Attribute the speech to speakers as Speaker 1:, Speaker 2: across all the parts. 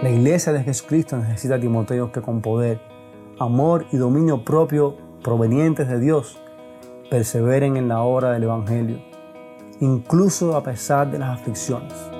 Speaker 1: La iglesia de Jesucristo necesita a Timoteo que con poder, amor y dominio propio provenientes de Dios perseveren en la obra del Evangelio, incluso a pesar de las aflicciones.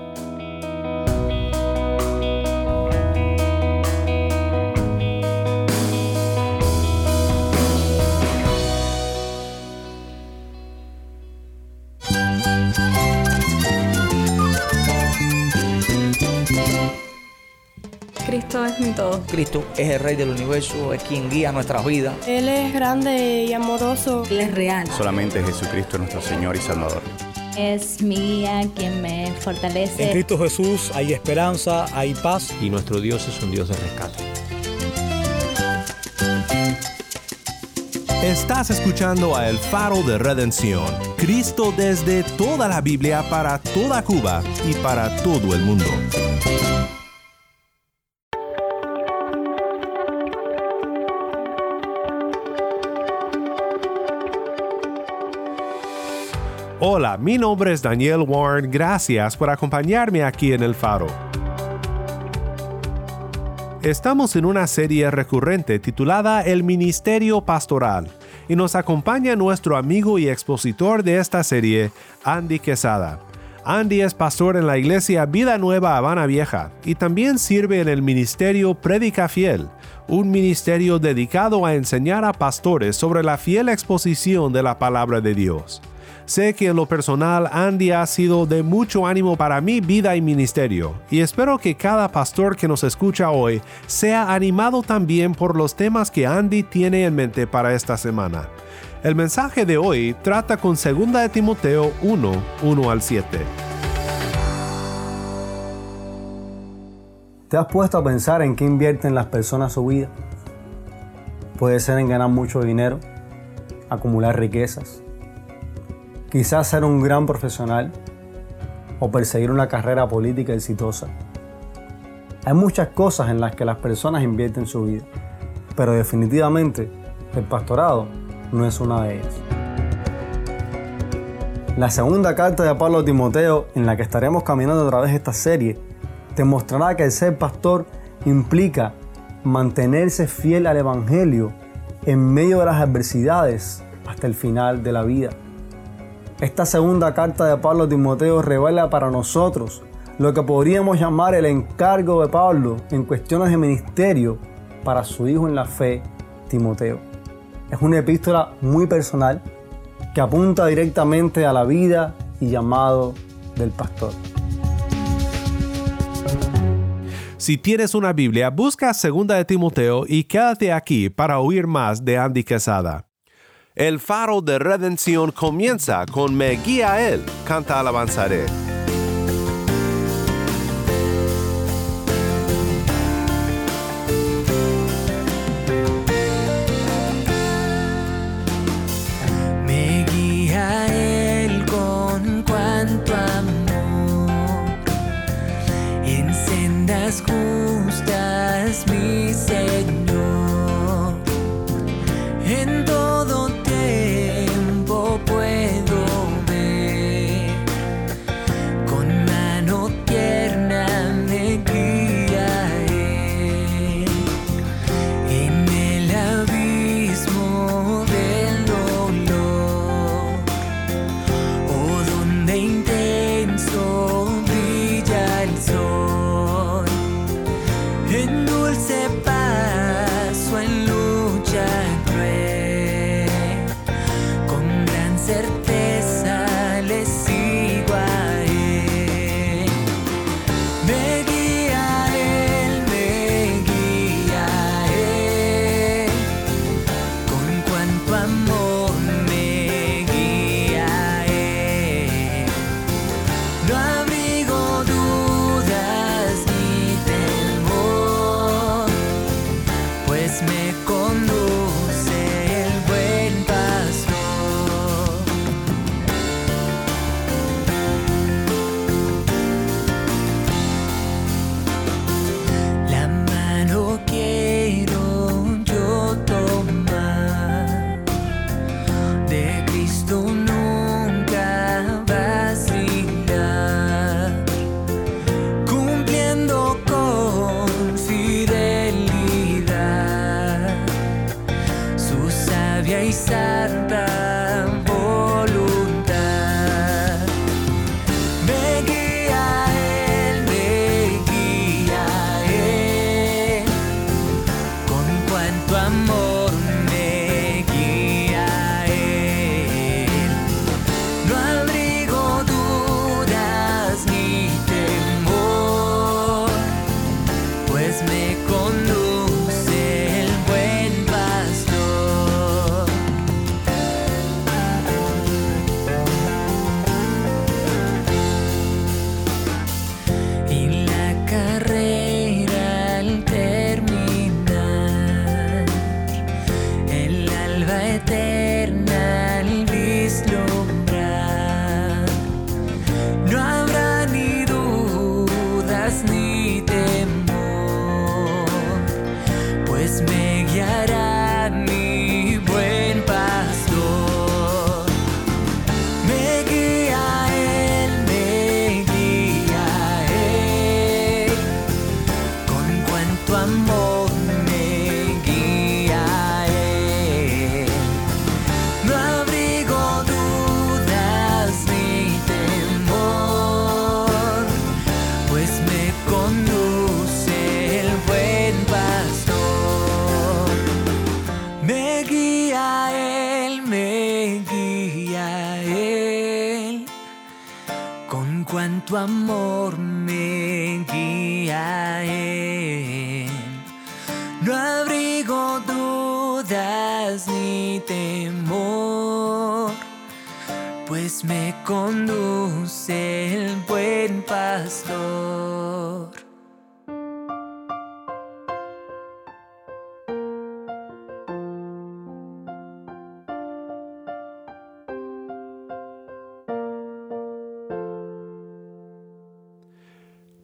Speaker 2: Cristo es
Speaker 3: el Rey del universo, es quien guía nuestras vidas.
Speaker 4: Él es grande y amoroso.
Speaker 2: Él es real.
Speaker 5: Solamente Jesucristo es nuestro Señor y Salvador.
Speaker 6: Es mía quien me fortalece.
Speaker 7: En Cristo Jesús hay esperanza, hay paz.
Speaker 8: Y nuestro Dios es un Dios de rescate.
Speaker 9: Estás escuchando a El Faro de Redención. Cristo desde toda la Biblia para toda Cuba y para todo el mundo. Hola, mi nombre es Daniel Warren. Gracias por acompañarme aquí en El Faro. Estamos en una serie recurrente titulada El Ministerio Pastoral y nos acompaña nuestro amigo y expositor de esta serie, Andy Quesada. Andy es pastor en la iglesia Vida Nueva Habana Vieja y también sirve en el ministerio Predica Fiel, un ministerio dedicado a enseñar a pastores sobre la fiel exposición de la palabra de Dios. Sé que en lo personal Andy ha sido de mucho ánimo para mi vida y ministerio, y espero que cada pastor que nos escucha hoy sea animado también por los temas que Andy tiene en mente para esta semana. El mensaje de hoy trata con 2 de Timoteo 1, 1 al 7.
Speaker 1: ¿Te has puesto a pensar en qué invierten las personas su vida? Puede ser en ganar mucho dinero, acumular riquezas, quizás ser un gran profesional o perseguir una carrera política exitosa. Hay muchas cosas en las que las personas invierten su vida, pero definitivamente el pastorado no es una de ellas. La segunda carta de Pablo a Timoteo, en la que estaremos caminando a través de esta serie, te mostrará que el ser pastor implica mantenerse fiel al Evangelio en medio de las adversidades hasta el final de la vida. Esta segunda carta de Pablo a Timoteo revela para nosotros lo que podríamos llamar el encargo de Pablo en cuestiones de ministerio para su hijo en la fe, Timoteo. Es una epístola muy personal que apunta directamente a la vida y llamado del pastor.
Speaker 9: Si tienes una Biblia, busca 2 de Timoteo y quédate aquí para oír más de Andy Quesada. El faro de redención comienza con Me guía Él, canta alabanzaré.
Speaker 10: Me guía Él con cuanto amor en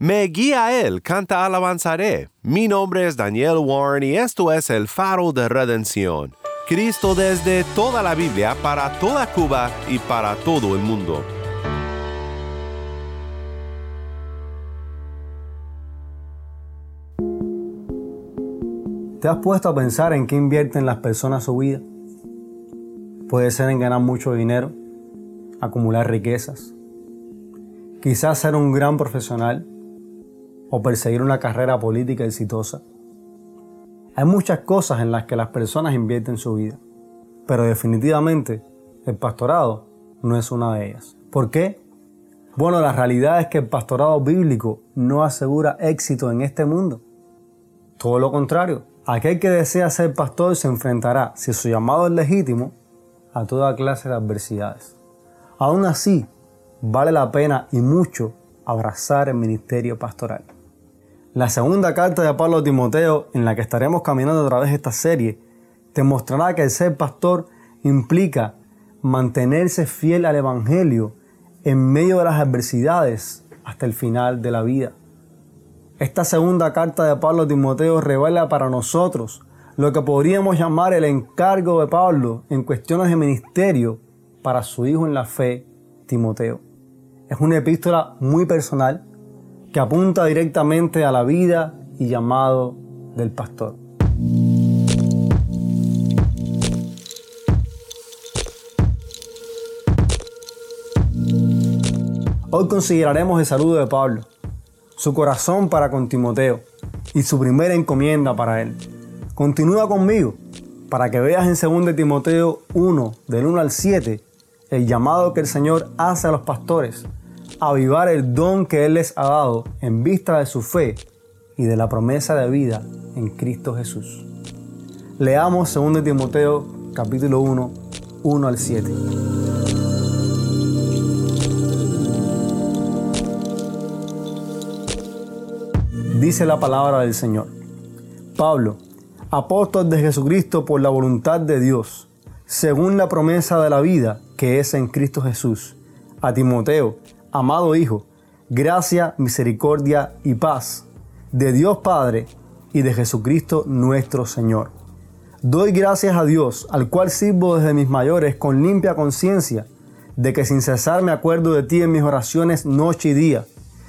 Speaker 10: Me guía Él,
Speaker 9: canta alabanzaré. Mi nombre es Daniel Warren y esto es el faro de redención. Cristo desde toda la Biblia, para toda Cuba y para todo el mundo.
Speaker 1: ¿Te has puesto a pensar en qué invierten las personas su vida? Puede ser en ganar mucho dinero, acumular riquezas, quizás ser un gran profesional o perseguir una carrera política exitosa. Hay muchas cosas en las que las personas invierten su vida, pero definitivamente el pastorado no es una de ellas. ¿Por qué? Bueno, la realidad es que el pastorado bíblico no asegura éxito en este mundo. Todo lo contrario, aquel que desea ser pastor se enfrentará, si su llamado es legítimo, a toda clase de adversidades. Aún así, vale la pena y mucho abrazar el ministerio pastoral. La segunda carta de Pablo a Timoteo, en la que estaremos caminando a través de esta serie, te mostrará que el ser pastor implica mantenerse fiel al Evangelio en medio de las adversidades hasta el final de la vida. Esta segunda carta de Pablo a Timoteo revela para nosotros lo que podríamos llamar el encargo de Pablo en cuestiones de ministerio para su hijo en la fe, Timoteo. Es una epístola muy personal que apunta directamente a la vida y llamado del pastor. Hoy consideraremos el saludo de Pablo, su corazón para con Timoteo y su primera encomienda para él. Continúa conmigo para que veas en 2 Timoteo 1, del 1 al 7, el llamado que el Señor hace a los pastores avivar el don que Él les ha dado en vista de su fe y de la promesa de vida en Cristo Jesús. Leamos 2 Timoteo capítulo 1, 1 al 7. Dice la palabra del Señor. Pablo, apóstol de Jesucristo por la voluntad de Dios, según la promesa de la vida que es en Cristo Jesús, a Timoteo, amado Hijo, gracia, misericordia y paz de Dios Padre y de Jesucristo nuestro Señor. Doy gracias a Dios, al cual sirvo desde mis mayores con limpia conciencia, de que sin cesar me acuerdo de ti en mis oraciones noche y día,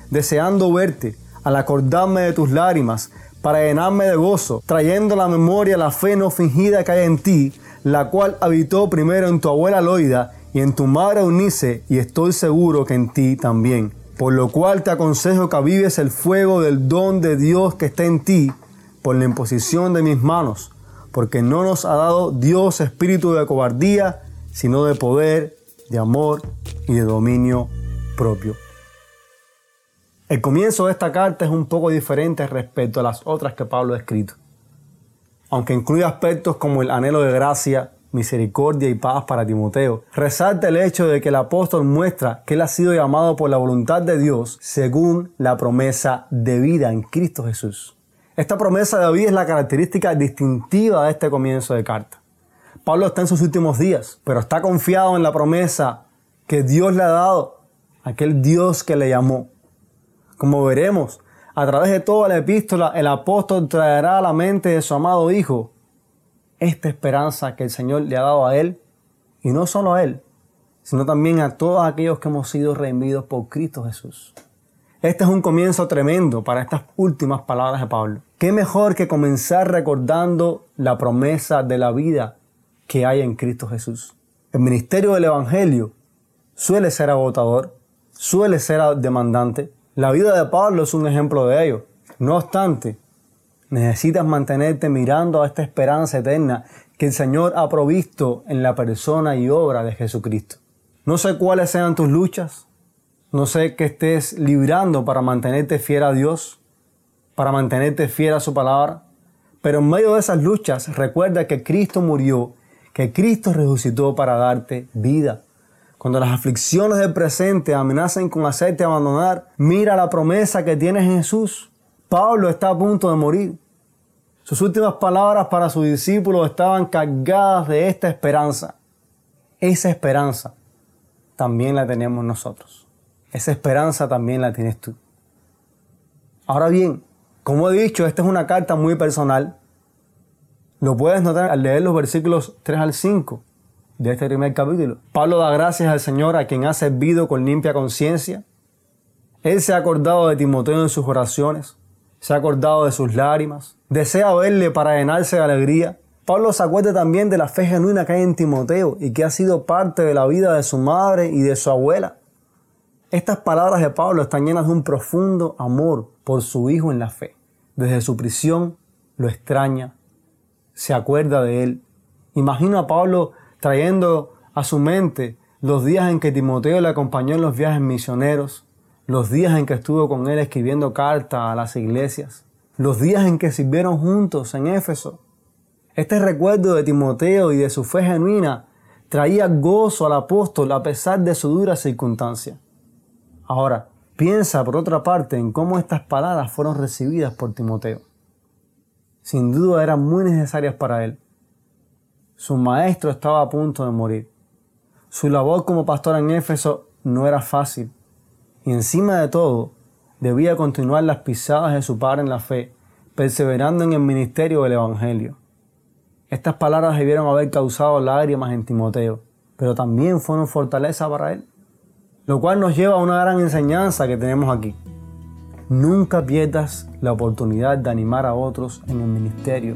Speaker 1: deseando verte, al acordarme de tus lágrimas, para llenarme de gozo, trayendo a la memoria la fe no fingida que hay en ti, la cual habitó primero en tu abuela Loida y en tu madre Eunice, y estoy seguro que en ti también. Por lo cual te aconsejo que avives el fuego del don de Dios que está en ti por la imposición de mis manos, porque no nos ha dado Dios espíritu de cobardía, sino de poder, de amor y de dominio propio. El comienzo de esta carta es un poco diferente respecto a las otras que Pablo ha escrito. Aunque incluye aspectos como el anhelo de gracia, misericordia y paz para Timoteo, resalta el hecho de que el apóstol muestra que él ha sido llamado por la voluntad de Dios según la promesa de vida en Cristo Jesús. Esta promesa de vida es la característica distintiva de este comienzo de carta. Pablo está en sus últimos días, pero está confiado en la promesa que Dios le ha dado, aquel Dios que le llamó. Como veremos, a través de toda la epístola, el apóstol traerá a la mente de su amado Hijo esta esperanza que el Señor le ha dado a él, y no solo a él, sino también a todos aquellos que hemos sido redimidos por Cristo Jesús. Este es un comienzo tremendo para estas últimas palabras de Pablo. ¿Qué mejor que comenzar recordando la promesa de la vida que hay en Cristo Jesús? El ministerio del Evangelio suele ser agotador, suele ser demandante. La vida de Pablo es un ejemplo de ello. No obstante, Necesitas mantenerte mirando a esta esperanza eterna que el Señor ha provisto en la persona y obra de Jesucristo. No sé cuáles sean tus luchas, no sé qué estés librando para mantenerte fiel a Dios, para mantenerte fiel a su palabra, pero en medio de esas luchas recuerda que Cristo murió, que Cristo resucitó para darte vida. Cuando las aflicciones del presente amenazan con hacerte abandonar, mira la promesa que tienes en Jesús. Pablo está a punto de morir. Sus últimas palabras para sus discípulos estaban cargadas de esta esperanza. Esa esperanza también la tenemos nosotros. Esa esperanza también la tienes tú. Ahora bien, como he dicho, esta es una carta muy personal. Lo puedes notar al leer los versículos 3 al 5 de este primer capítulo. Pablo da gracias al Señor a quien ha servido con limpia conciencia. Él se ha acordado de Timoteo en sus oraciones se ha acordado de sus lágrimas, desea verle para llenarse de alegría. Pablo se acuerda también de la fe genuina que hay en Timoteo y que ha sido parte de la vida de su madre y de su abuela. Estas palabras de Pablo están llenas de un profundo amor por su hijo en la fe. Desde su prisión lo extraña, se acuerda de él. Imagino a Pablo trayendo a su mente los días en que Timoteo le acompañó en los viajes misioneros, los días en que estuvo con él escribiendo cartas a las iglesias, los días en que sirvieron juntos en Éfeso. Este recuerdo de Timoteo y de su fe genuina traía gozo al apóstol a pesar de su dura circunstancia. Ahora, piensa por otra parte en cómo estas palabras fueron recibidas por Timoteo. Sin duda eran muy necesarias para él. Su maestro estaba a punto de morir. Su labor como pastor en Éfeso no era fácil y encima de todo, debía continuar las pisadas de su padre en la fe, perseverando en el ministerio del Evangelio. Estas palabras debieron haber causado lágrimas en Timoteo, pero también fueron fortaleza para él. Lo cual nos lleva a una gran enseñanza que tenemos aquí. Nunca pierdas la oportunidad de animar a otros en el ministerio.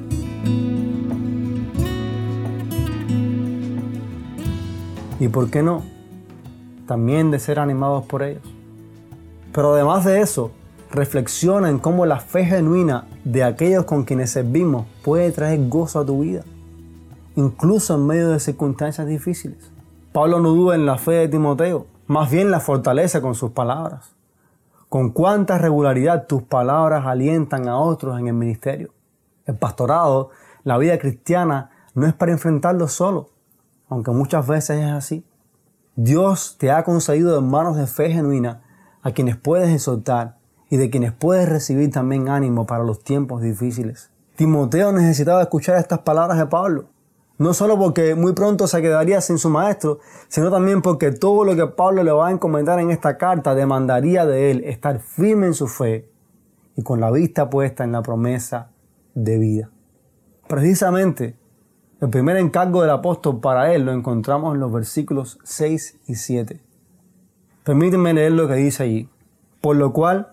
Speaker 1: ¿Y por qué no? También de ser animados por ellos. Pero además de eso, reflexiona en cómo la fe genuina de aquellos con quienes servimos puede traer gozo a tu vida, incluso en medio de circunstancias difíciles. Pablo no duda en la fe de Timoteo, más bien la fortalece con sus palabras. Con cuánta regularidad tus palabras alientan a otros en el ministerio. El pastorado, la vida cristiana, no es para enfrentarlo solo, aunque muchas veces es así. Dios te ha concedido hermanos de fe genuina a quienes puedes exhortar y de quienes puedes recibir también ánimo para los tiempos difíciles. Timoteo necesitaba escuchar estas palabras de Pablo, no solo porque muy pronto se quedaría sin su maestro, sino también porque todo lo que Pablo le va a encomendar en esta carta demandaría de él estar firme en su fe y con la vista puesta en la promesa de vida. Precisamente, el primer encargo del apóstol para él lo encontramos en los versículos 6 y 7. Permíteme leer lo que dice allí. Por lo cual,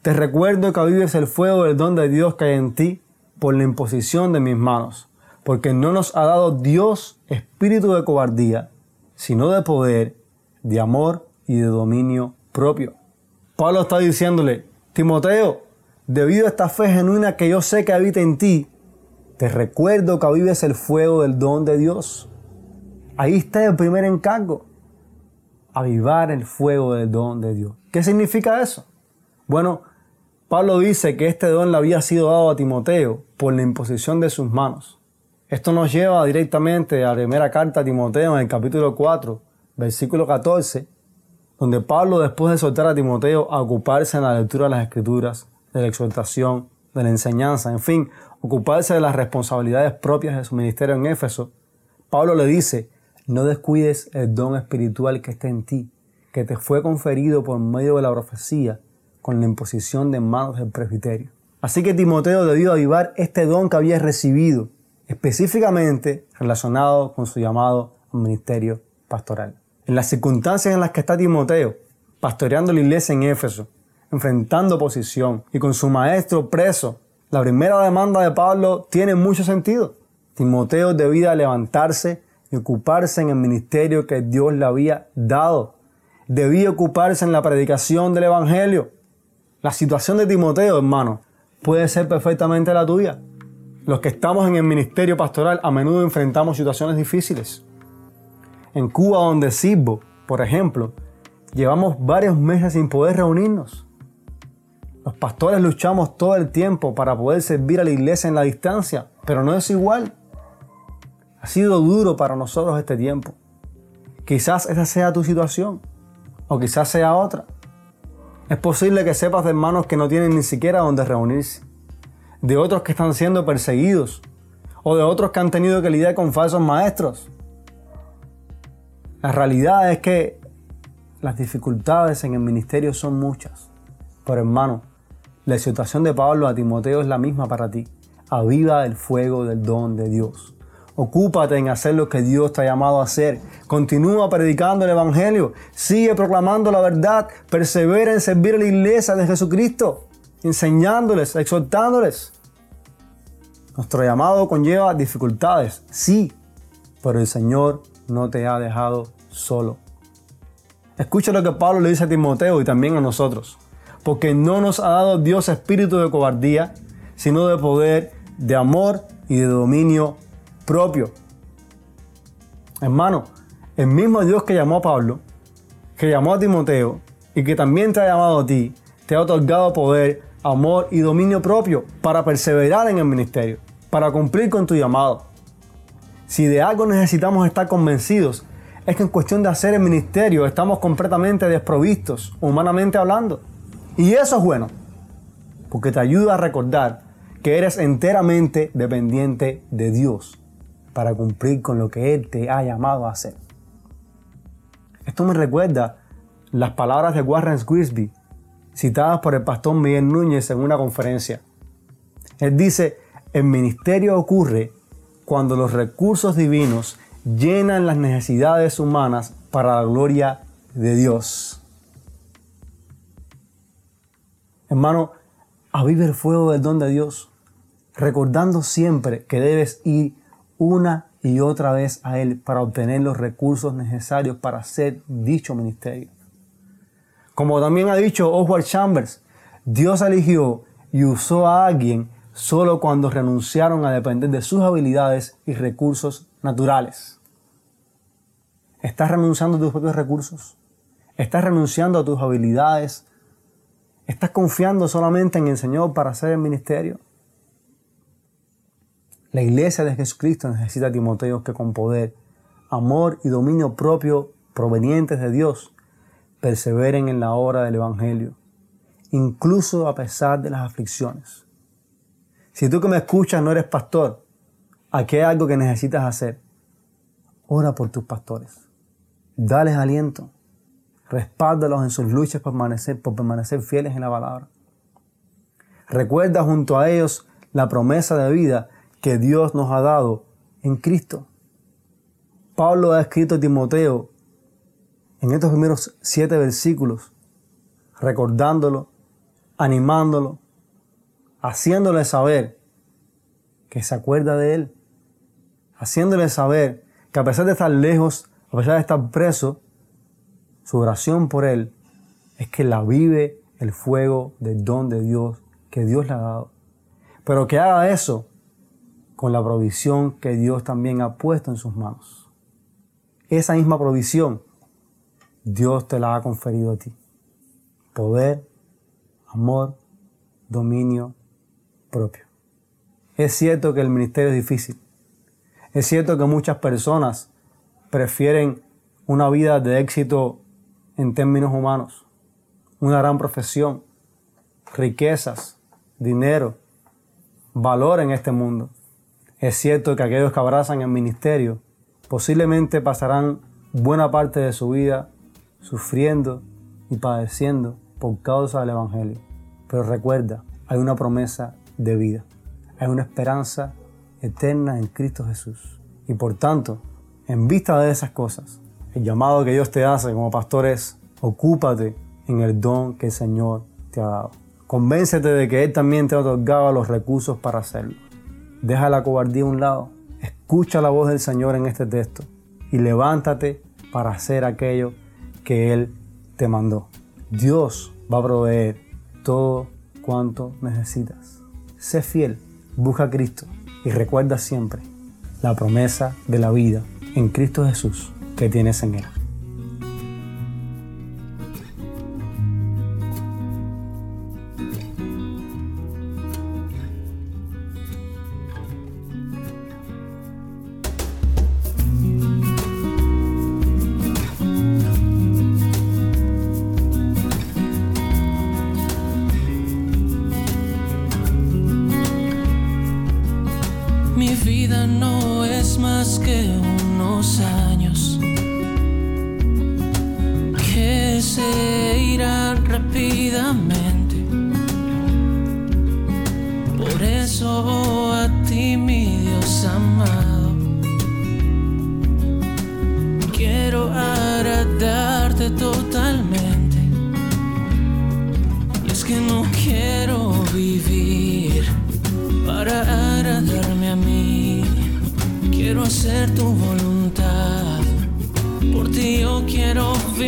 Speaker 1: te recuerdo que vives el fuego del don de Dios que hay en ti por la imposición de mis manos, porque no nos ha dado Dios espíritu de cobardía, sino de poder, de amor y de dominio propio. Pablo está diciéndole, Timoteo, debido a esta fe genuina que yo sé que habita en ti, te recuerdo que vives el fuego del don de Dios. Ahí está el primer encargo, avivar el fuego del don de Dios. ¿Qué significa eso? Bueno, Pablo dice que este don le había sido dado a Timoteo por la imposición de sus manos. Esto nos lleva directamente a la primera carta a Timoteo en el capítulo 4, versículo 14, donde Pablo después de soltar a Timoteo a ocuparse en la lectura de las escrituras, de la exhortación, de la enseñanza, en fin, ocuparse de las responsabilidades propias de su ministerio en Éfeso, Pablo le dice, no descuides el don espiritual que está en ti, que te fue conferido por medio de la profecía con la imposición de manos del presbiterio. Así que Timoteo debió avivar este don que había recibido específicamente relacionado con su llamado al ministerio pastoral. En las circunstancias en las que está Timoteo, pastoreando la iglesia en Éfeso, enfrentando oposición y con su maestro preso, la primera demanda de Pablo tiene mucho sentido. Timoteo debía levantarse y ocuparse en el ministerio que Dios le había dado. Debía ocuparse en la predicación del Evangelio. La situación de Timoteo, hermano, puede ser perfectamente la tuya. Los que estamos en el ministerio pastoral a menudo enfrentamos situaciones difíciles. En Cuba, donde sirvo, por ejemplo, llevamos varios meses sin poder reunirnos. Los pastores luchamos todo el tiempo para poder servir a la iglesia en la distancia, pero no es igual. Ha sido duro para nosotros este tiempo. Quizás esa sea tu situación, o quizás sea otra. Es posible que sepas de hermanos que no tienen ni siquiera donde reunirse de otros que están siendo perseguidos o de otros que han tenido que lidiar con falsos maestros. La realidad es que las dificultades en el ministerio son muchas. Pero hermano, la situación de Pablo a Timoteo es la misma para ti. Aviva el fuego del don de Dios. Ocúpate en hacer lo que Dios te ha llamado a hacer. Continúa predicando el Evangelio. Sigue proclamando la verdad. Persevera en servir a la iglesia de Jesucristo enseñándoles, exhortándoles. Nuestro llamado conlleva dificultades, sí, pero el Señor no te ha dejado solo. Escucha lo que Pablo le dice a Timoteo y también a nosotros. Porque no nos ha dado Dios espíritu de cobardía, sino de poder, de amor y de dominio propio. Hermano, el mismo Dios que llamó a Pablo, que llamó a Timoteo y que también te ha llamado a ti, te ha otorgado poder, amor y dominio propio para perseverar en el ministerio, para cumplir con tu llamado. Si de algo necesitamos estar convencidos, es que en cuestión de hacer el ministerio estamos completamente desprovistos, humanamente hablando. Y eso es bueno, porque te ayuda a recordar que eres enteramente dependiente de Dios para cumplir con lo que Él te ha llamado a hacer. Esto me recuerda las palabras de Warren Squisby citadas por el pastor Miguel Núñez en una conferencia. Él dice, el ministerio ocurre cuando los recursos divinos llenan las necesidades humanas para la gloria de Dios. Hermano, aviva el fuego del don de Dios, recordando siempre que debes ir una y otra vez a Él para obtener los recursos necesarios para hacer dicho ministerio. Como también ha dicho Oswald Chambers, Dios eligió y usó a alguien solo cuando renunciaron a depender de sus habilidades y recursos naturales. ¿Estás renunciando a tus propios recursos? ¿Estás renunciando a tus habilidades? ¿Estás confiando solamente en el Señor para hacer el ministerio? La iglesia de Jesucristo necesita a Timoteo que con poder, amor y dominio propio provenientes de Dios perseveren en la obra del Evangelio, incluso a pesar de las aflicciones. Si tú que me escuchas no eres pastor, aquí hay algo que necesitas hacer. Ora por tus pastores. Dales aliento. Respáldalos en sus luchas por permanecer, por permanecer fieles en la palabra. Recuerda junto a ellos la promesa de vida que Dios nos ha dado en Cristo. Pablo ha escrito a Timoteo en estos primeros siete versículos, recordándolo, animándolo, haciéndole saber que se acuerda de él, haciéndole saber que a pesar de estar lejos, a pesar de estar preso, su oración por él es que la vive el fuego del don de Dios que Dios le ha dado. Pero que haga eso con la provisión que Dios también ha puesto en sus manos. Esa misma provisión Dios te la ha conferido a ti. Poder, amor, dominio propio. Es cierto que el ministerio es difícil. Es cierto que muchas personas prefieren una vida de éxito en términos humanos, una gran profesión, riquezas, dinero, valor en este mundo. Es cierto que aquellos que abrazan el ministerio posiblemente pasarán buena parte de su vida sufriendo y padeciendo por causa del Evangelio. Pero recuerda, hay una promesa de vida, hay una esperanza eterna en Cristo Jesús. Y por tanto, en vista de esas cosas, el llamado que Dios te hace como pastor es, ocúpate en el don que el Señor te ha dado. Convéncete de que Él también te ha otorgado los recursos para hacerlo. Deja la cobardía a un lado, escucha la voz del Señor en este texto y levántate para hacer aquello que Él te mandó. Dios va a proveer todo cuanto necesitas. Sé fiel, busca a Cristo y recuerda siempre la promesa de la vida en Cristo Jesús que tienes en Él.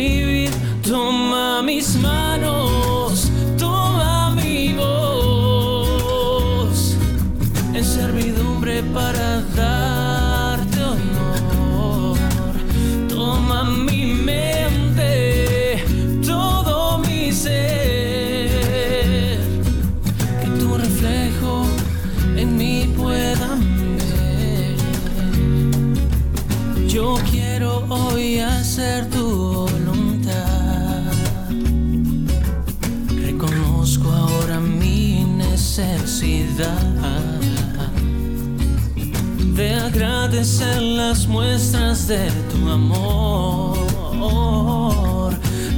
Speaker 10: Vivir. Toma mis manos, agradecer las muestras de tu amor.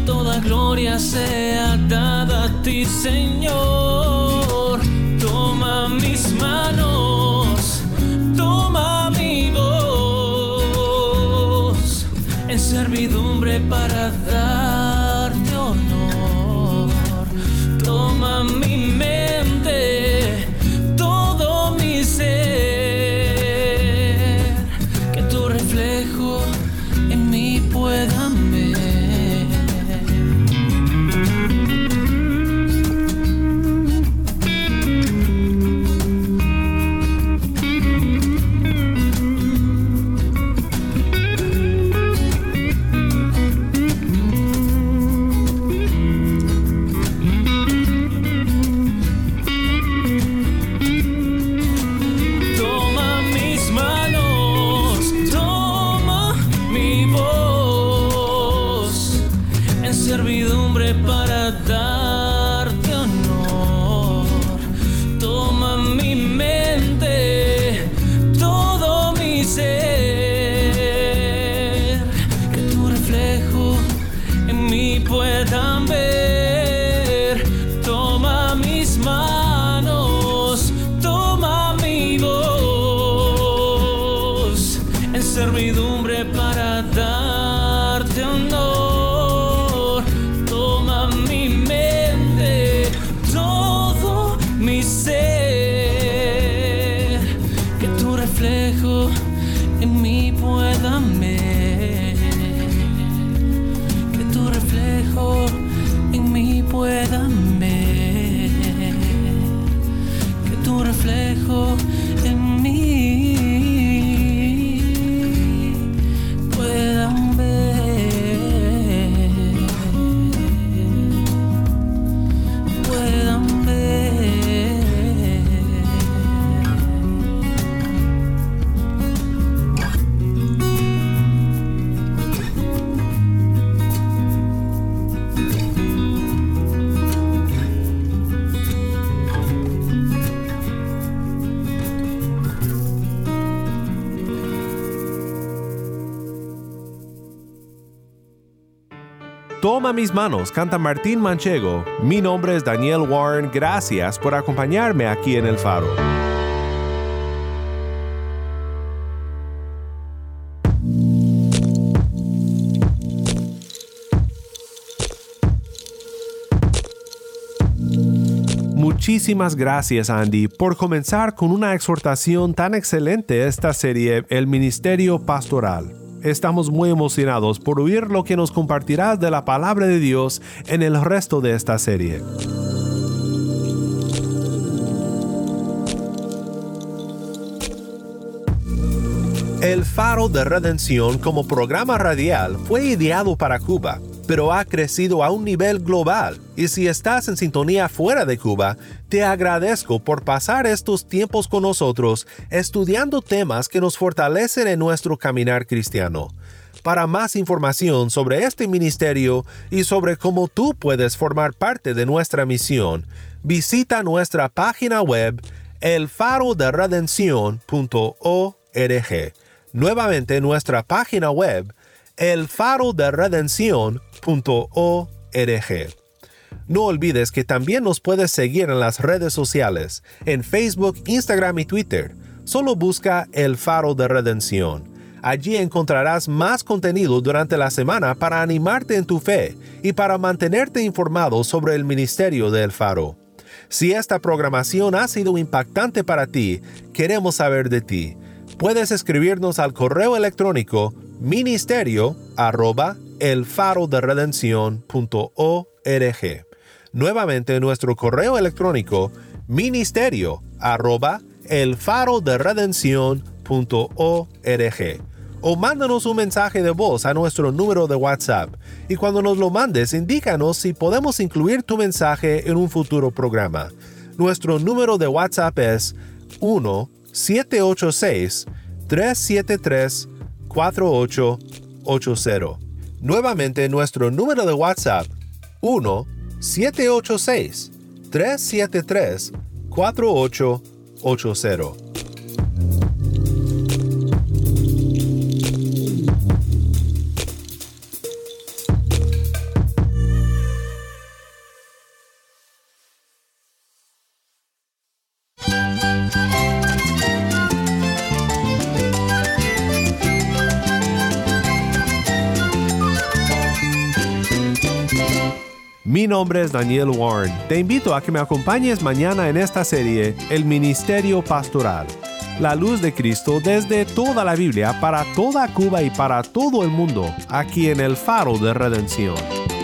Speaker 10: Toda gloria sea dada a ti, Señor. Toma mis manos, toma mi voz en servidumbre para darte honor. Toma mi Toma mis manos,
Speaker 9: canta Martín Manchego. Mi nombre es Daniel Warren. Gracias por acompañarme aquí en El Faro. Muchísimas gracias Andy por comenzar con una exhortación tan excelente esta serie El Ministerio Pastoral. Estamos muy emocionados por oír lo que nos compartirás de la palabra de Dios en el resto de esta serie. El Faro de Redención como programa radial fue ideado para Cuba pero ha crecido a un nivel global. Y si estás en sintonía fuera de Cuba, te agradezco por pasar estos tiempos con nosotros estudiando temas que nos fortalecen en nuestro caminar cristiano. Para más información sobre este ministerio y sobre cómo tú puedes formar parte de nuestra misión, visita nuestra página web elfaroderedención.org. Nuevamente nuestra página web no olvides que también nos puedes seguir en las redes sociales, en Facebook, Instagram y Twitter. Solo busca El Faro de Redención. Allí encontrarás más contenido durante la semana para animarte en tu fe y para mantenerte informado sobre el ministerio de El Faro. Si esta programación ha sido impactante para ti, queremos saber de ti. Puedes escribirnos al correo electrónico ministerio elfaroderedención.org. Nuevamente nuestro correo electrónico ministerio arroba elfaroderedención.org o mándanos un mensaje de voz a nuestro número de WhatsApp y cuando nos lo mandes indícanos si podemos incluir tu mensaje en un futuro programa. Nuestro número de WhatsApp es 1 786 373 4880. Nuevamente nuestro número de WhatsApp 1-786-373-4880. Nombre es Daniel Warren. Te invito a que me acompañes mañana en esta serie El Ministerio Pastoral. La luz de Cristo desde toda la Biblia para toda Cuba y para todo el mundo, aquí en el Faro de Redención.